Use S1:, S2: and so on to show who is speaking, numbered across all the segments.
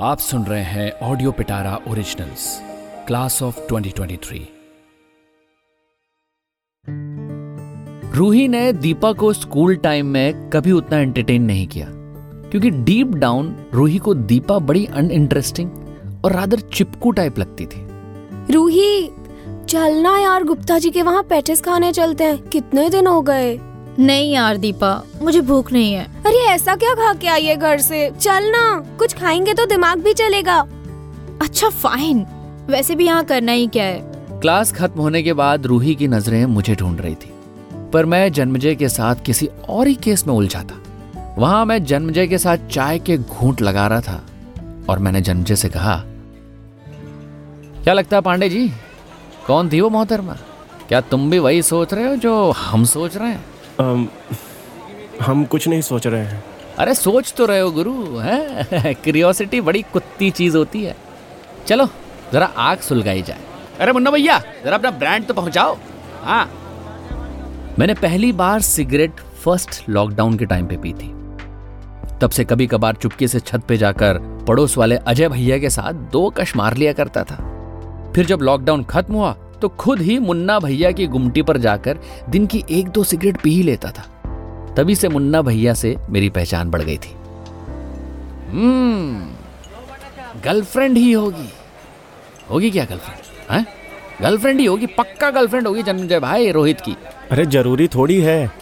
S1: आप सुन रहे हैं audio Pitara originals class of 2023 Ruhi ने दीपा को स्कूल टाइम में कभी उतना एंटरटेन नहीं किया, क्योंकि डीप डाउन रूही को दीपा बड़ी अनइंटरेस्टिंग और रादर चिपकू टाइप लगती थी।
S2: रूही, चलना यार, गुप्ता जी के वहाँ पैटिस खाने चलते हैं। कितने दिन हो गए?
S3: नहीं यार दीपा, मुझे भूख नहीं है।
S2: अरे ऐसा क्या खा के आई है घर से? चलना कुछ खाएँगे तो दिमाग भी चलेगा।
S3: अच्छा फाइन वैसे भी यहाँ करना ही क्या है?
S1: क्लास खत्म होने के बाद रूही की नज़रें मुझे ढूंढ रही थी, पर मैं जन्मजय के साथ किसी और ही केस में उलझा था। वहाँ मैं जन्मजय के साथ चाय के घूंट लगा रहा था, और मैंने जन्मजय से कहा, क्या लगता है पांडे जी? कौन थी वो मोहतरमा? क्या तुम भी वही सोच रहे हो जो हम सोच रहे हैं?
S4: अम, हम कुछ नहीं सोच रहे हैं।
S1: अरे सोच तो रहे हो गुरु है? क्रियोसिटी बड़ी कुत्ती चीज़ होती है। चलो जरा आग सुलगाई जाए। अरे मुन्ना भैया जरा अपना ब्रांड तो पहुंचाओ। हाँ। मैंने पहली बार सिगरेट फ़र्स्ट लॉकडाउन के टाइम पे पी थी। तब से कभी कभार चुपके से छत पे जाकर पड़ोस वाले अजय भैया के साथ दो कश मार लिया करता था। फिर जब लॉकडाउन खत्म हुआ तो खुद ही मुन्ना भैया की गुमटी पर जाकर दिन की एक दो सिगरेट पी ही लेता था। तभी से मुन्ना भैया से मेरी पहचान बढ़ गई थी। हम्म गर्लफ्रेंड ही होगी। होगी क्या गर्लफ्रेंड? हैं? गर्लफ्रेंड ही होगी पक्का गर्लफ्रेंड होगी जन्मजय भाई रोहित की।
S4: अरे ज़रूरी थोड़ी है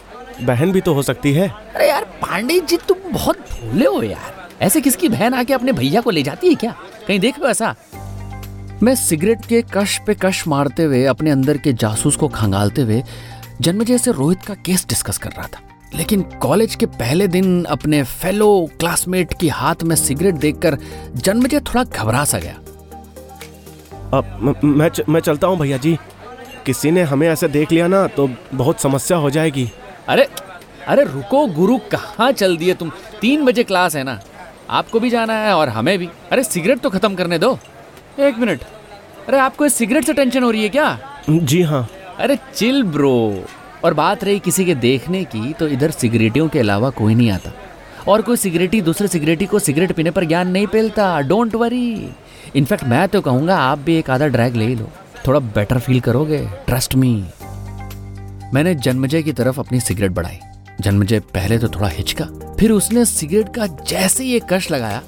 S4: बहन भी तो हो सकती है।
S1: अरे यार पांडे जी तुम बहुत भूले हो यार। ऐसे किसकी बहन आके अपने भैया को ले जाती है क्या? कहीं देख लो ऐसा। मैं सिगरेट के कश पे कश मारते हुए अपने अंदर के जासूस को खंगालते हुए जन्मजय से रोहित का केस डिस्कस कर रहा था। लेकिन कॉलेज के पहले दिन अपने फेलो क्लासमेट के हाथ में सिगरेट देखकर जन्मजय थोड़ा घबरा सा गया।
S4: अब म- मैं च, मैं चलता हूँ भैया जी। किसी ने हमें ऐसे देख लिया ना तो बहुत समस्या हो जाएगी।
S1: अरे अरे रुको गुरु कहाँ चल दिए तुम? तीन बजे क्लास है ना। आपको भी जाना है और हमें भी। अरे सिगरेट तो खत्म करने दो। एक मिनट। अरे आपको इस सिगरेट से टेंशन हो रही है क्या?
S4: जी हाँ।
S1: अरे चिल ब्रो और बात रही किसी के देखने की तो इधर सिगरेटियों के अलावा कोई नहीं आता। और कोई सिगरेटी दूसरे सिगरेटी को सिगरेट पीने पर ज्ञान नहीं पेलता। डोंट वरी इनफैक्ट मैं तो कहूँगा आप भी एक आधा ड्रैग ले ही लो। थोड़ा बेटर फील करोगे ट्रस्ट मी मैंने जन्मजय की तरफ़ अपनी सिगरेट बढ़ाई। जन्मजय पहले तो थोड़ा हिचका फिर उसने सिगरेट का जैसे ही एक कश लगाया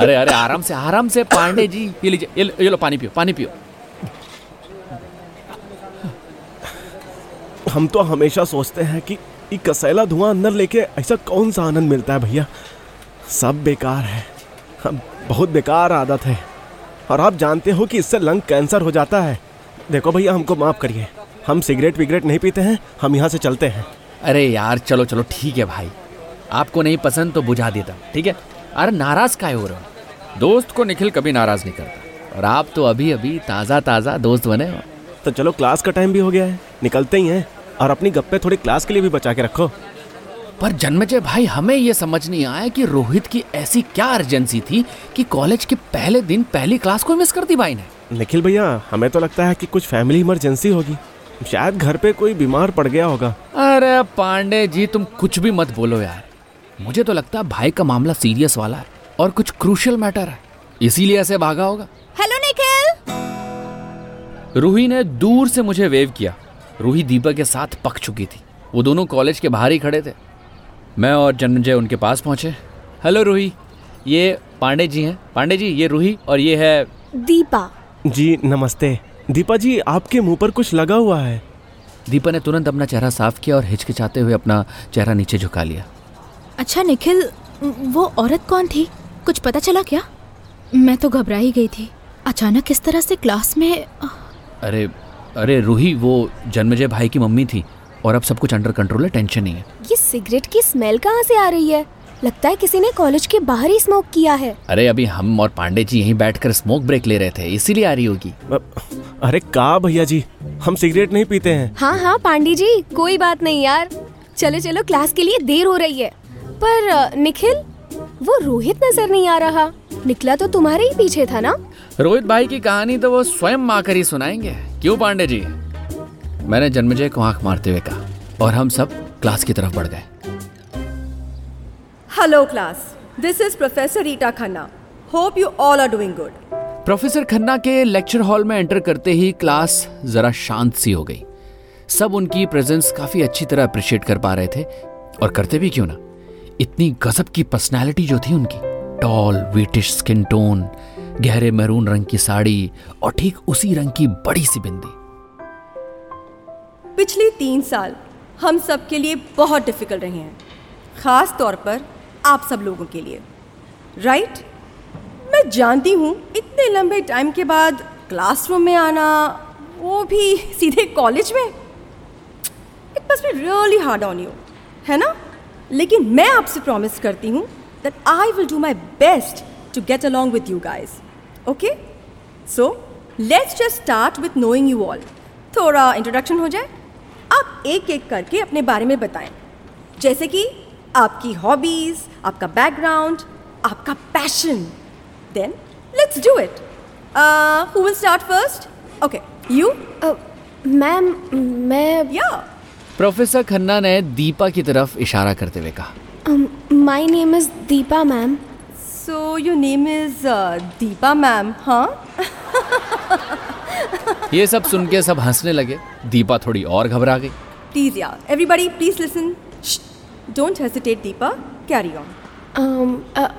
S1: अरे अरे आराम से आराम से पांडे जी ये लीजिए ये, ये लो पानी पियो पानी पियो।
S4: हम तो हमेशा सोचते हैं कि ये कसैला धुआँ अंदर लेके ऐसा कौन सा आनंद मिलता है भैया? सब बेकार है। हम बहुत बेकार आदत है। और आप जानते हो कि इससे लंग कैंसर हो जाता है। देखो भैया हमको माफ़ करिए। हम सिगरेट विगरेट नहीं पीते हैं हम यहाँ से चलते हैं।
S1: अरे यार चलो चलो ठीक है भाई। आपको नहीं पसंद तो बुझा देता ठीक है? अरे नाराज़ काहे हो रहे हो? दोस्त को निखिल कभी नाराज़ नहीं करता। और आप तो अभी अभी ताज़ा ताज़ा दोस्त बने हो।
S4: तो चलो क्लास का टाइम भी हो गया है निकलते ही हैं और अपनी गप्पे थोड़ी क्लास के लिए भी बचा के रखो।
S1: पर जन्मजय भाई हमें ये समझ नहीं आया कि रोहित की ऐसी क्या अर्जेंसी थी कि कॉलेज के पहले दिन पहली क्लास को मिस कर दी भाई ने।
S4: निखिल भैया हमें तो लगता है कि कुछ फैमिली इमरजेंसी होगी। शायद घर पे कोई बीमार पड़ गया होगा।
S1: अरे पांडे जी तुम कुछ भी मत बोलो यार। मुझे तो लगता है भाई का मामला सीरियस वाला है और कुछ क्रूशियल मैटर है। इसीलिए ऐसे भागा होगा।
S2: हेलो निखिल।
S1: रूही ने दूर से मुझे वेव किया। रूही दीपक के साथ पक चुकी थी। वो दोनों कॉलेज के बाहर ही खड़े थे। मैं और जन्मजय उनके पास पहुँचे। हेलो रूही। ये पांडे जी हैं। पांडे जी ये रूही और ये है
S2: दीपा।
S4: जी नमस्ते। दीपा जी आपके मुँह पर कुछ लगा हुआ है।
S1: दीपा ने तुरंत अपना चेहरा साफ़ किया और हिचकिचाते हुए अपना चेहरा नीचे झुका लिया।
S3: अच्छा निखिल वो औरत कौन थी? कुछ पता चला क्या? मैं तो घबरा ही गई थी। अचानक किस तरह से क्लास में
S1: अरे अरे रूही वो जन्मजय भाई की मम्मी थी और अब सब कुछ अंडर कंट्रोल है टेंशन नहीं है।
S2: ये सिगरेट की स्मेल कहाँ से आ रही है? लगता है किसी ने कॉलेज के बाहर ही स्मोक किया है।
S1: अरे अभी हम और पांडे जी यहीं बैठकर स्मोक ब्रेक ले रहे थे इसीलिए आ रही होगी।
S4: अरे का भैया जी? हम सिगरेट नहीं पीते हैं।
S2: हाँ हाँ पांडे जी कोई बात नहीं यार। चलो चलो क्लास के लिए देर हो रही है। पर निखिल वो रोहित नज़र नहीं आ रहा। निकला तो तुम्हारे ही पीछे था ना?
S1: रोहित भाई की कहानी तो वो स्वयं आकर ही सुनाएँगे। क्यों पांडे जी? मैंने जन्मजय को आँख मारते हुए कहा और हम सब क्लास की तरफ़ बढ़ गए।
S5: Hello class this is professor Rita Khanna hope you all are doing good
S1: professor Khanna के लेक्चर हॉल में एंटर करते ही क्लास जरा शांत सी हो गई। सब उनकी प्रेजेंस काफ़ी अच्छी तरह अप्रिशिएट कर पा रहे थे। और करते भी क्यों ना? इतनी गजब की पर्सनालिटी जो थी उनकी। टॉल वीटिश स्किन टोन गहरे मैरून रंग की साड़ी और ठीक उसी रंग की बड़ी सी बिंदी।
S5: पिछले तीन साल हम सब के लिए बहुत डिफ़िकल्ट रहे हैं, खास तौर पर आप सब लोगों के लिए। राइट मैं जानती हूँ इतने लंबे टाइम के बाद क्लासरूम में आना, वो भी सीधे कॉलेज में? It must be really hard on you है ना? लेकिन मैं आपसे प्रॉमिस करती हूँ that I will do my best to get along with you guys okay so let's just start with knowing you all थोड़ा इंट्रोडक्शन हो जाए। आप एक एक करके अपने बारे में बताएँ। जैसे कि आपकी हॉबीज आपका बैकग्राउंड आपका passion then let's do it who will start first okay you
S2: ma'am मैं
S5: या
S1: प्रोफेसर खन्ना ने दीपा की तरफ़ इशारा करते हुए कहा।
S2: My name is Deepa ma'am
S5: so your name is Deepa ma'am हाँ?
S1: ये सब सुन के सब हंसने लगे। दीपा थोड़ी और घबरा गई।
S5: प्लीज़ या everybody please listen don't hesitate Deepa. Carry on
S2: Um, uh,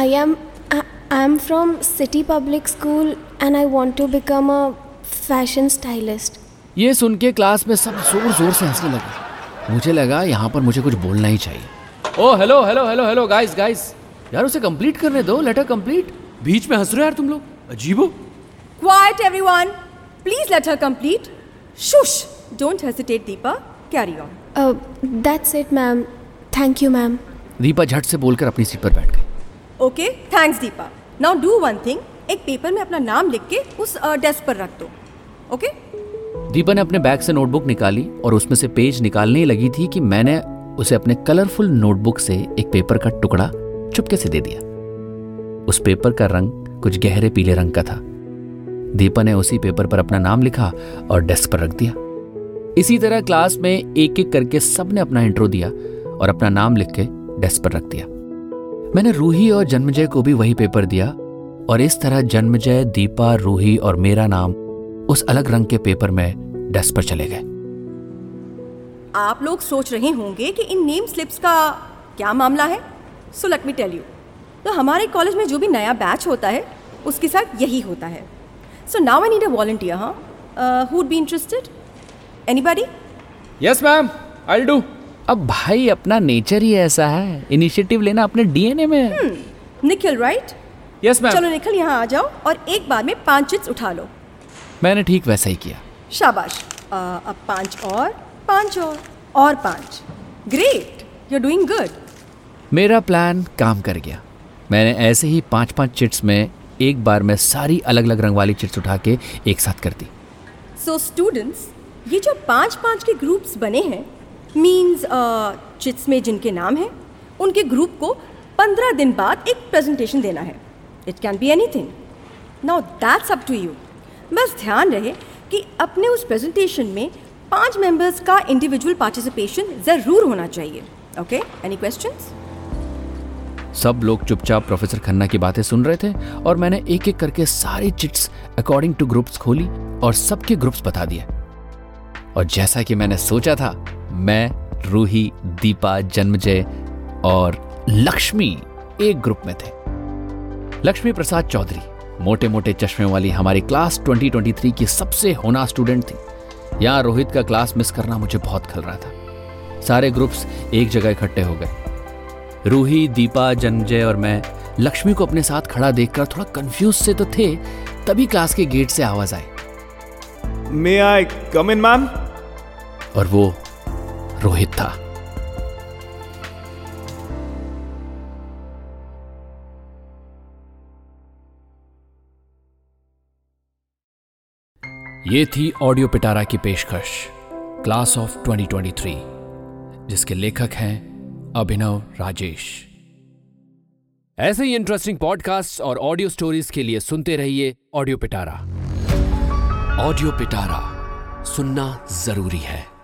S2: I am I, I am from City Public School and I want to become a fashion stylist.
S1: ये सुन के क्लास में सब ज़ोर ज़ोर से हंसने लगे मुझे लगा यहाँ पर मुझे कुछ बोलना ही चाहिए ओ hello hello hello hello guys guys यार उसे कंप्लीट करने दो लेटर कंप्लीट बीच में हंस रहे हो यार तुम लोग अजीबो
S5: Quiet, everyone. Please let her complete. Shush. Don't hesitate, Deepa. Carry on.
S2: Uh, that's it, ma'am. Thank you, ma'am.
S1: Deepa झट से बोलकर अपनी सीट पर बैठ गई
S5: Okay. Thanks, Deepa. Now do one thing. एक पेपर में अपना नाम लिख के उस डेस्क पर रख दो ओके
S1: दीपा ने अपने बैग से नोटबुक निकाली और उसमें से पेज निकालने ही लगी थी कि मैंने उसे अपने कलरफुल नोटबुक से एक पेपर का टुकड़ा चुपके से दे दिया। उस पेपर का रंग कुछ गहरे पीले रंग का था। दीपा ने उसी पेपर पर अपना नाम लिखा और डेस्क पर रख दिया। इसी तरह क्लास में एक एक करके सबने अपना इंट्रो दिया और अपना नाम लिख के डेस्क पर रख दिया। मैंने रूही और जन्मजय को भी वही पेपर दिया और इस तरह जन्मजय, दीपा, रूही और मेरा नाम उस अलग रंग के पेपर में डेस्क पर चले गए।
S5: आप लोग सोच रहे होंगे कि इन नेम स्लिप्स का क्या मामला है? So let me tell you तो हमारे कॉलेज में जो भी नया बैच होता है उसके साथ यही होता है। So now I need a volunteer हाँ? Who'd be interested anybody
S1: yes ma'am I do अब भाई अपना नेचर ही ऐसा है। इनिशिएटिव लेना अपने डीएनए में।
S5: निखिल राइट
S1: यस मैम
S5: चलो निखिल यहाँ आ जाओ और एक बार में पाँच चिट्स उठा लो।
S1: मैंने ठीक वैसा ही किया।
S5: शाबाश। अब पाँच और पाँच और और पाँच। Great you are doing good
S1: मेरा प्लान काम कर गया। मैंने ऐसे ही पाँच पाँच चिट्स में एक बार में सारी अलग अलग रंग वाली चिट्स उठा के एक साथ कर दी।
S5: सो स्टूडेंट्स ये जो पाँच पाँच के ग्रुप्स बने हैं मींस चिट्स में जिनके नाम हैं उनके ग्रुप को पंद्रह दिन बाद एक प्रेजेंटेशन देना है। It can be anything now that's up to you बस ध्यान रहे कि अपने उस प्रेजेंटेशन में पाँच मेंबर्स का इंडिविजुअल पार्टिसिपेशन ज़रूर होना चाहिए। ओके एनी क्वेश्चंस
S1: सब लोग चुपचाप प्रोफेसर खन्ना की बातें सुन रहे थे और मैंने एक एक करके सारी चिट्स अकॉर्डिंग टू ग्रुप्स खोली और सबके ग्रुप्स बता दिए। और जैसा कि मैंने सोचा था, मैं, रूही, दीपा, जन्मजय और लक्ष्मी एक ग्रुप में थे। लक्ष्मी प्रसाद चौधरी। मोटे मोटे चश्मे वाली हमारी क्लास 2023 की सबसे होना स्टूडेंट थी। यहाँ रोहित का क्लास मिस करना मुझे बहुत खल रहा था। सारे ग्रुप्स एक जगह इकट्ठे हो गए। रूही दीपा जन्मजय और मैं लक्ष्मी को अपने साथ खड़ा देखकर थोड़ा कंफ्यूज से तो थे तभी क्लास के गेट से आवाज़ आई।
S6: मे आई कम इन मैम
S1: और वो रोहित था। ये थी ऑडियो पिटारा की पेशकश, क्लास ऑफ़ 2023 जिसके लेखक हैं अभिनव राजेश। ऐसे ही इंटरेस्टिंग पॉडकास्ट और ऑडियो स्टोरीज के लिए सुनते रहिए ऑडियो पिटारा। ऑडियो पिटारा सुनना ज़रूरी है।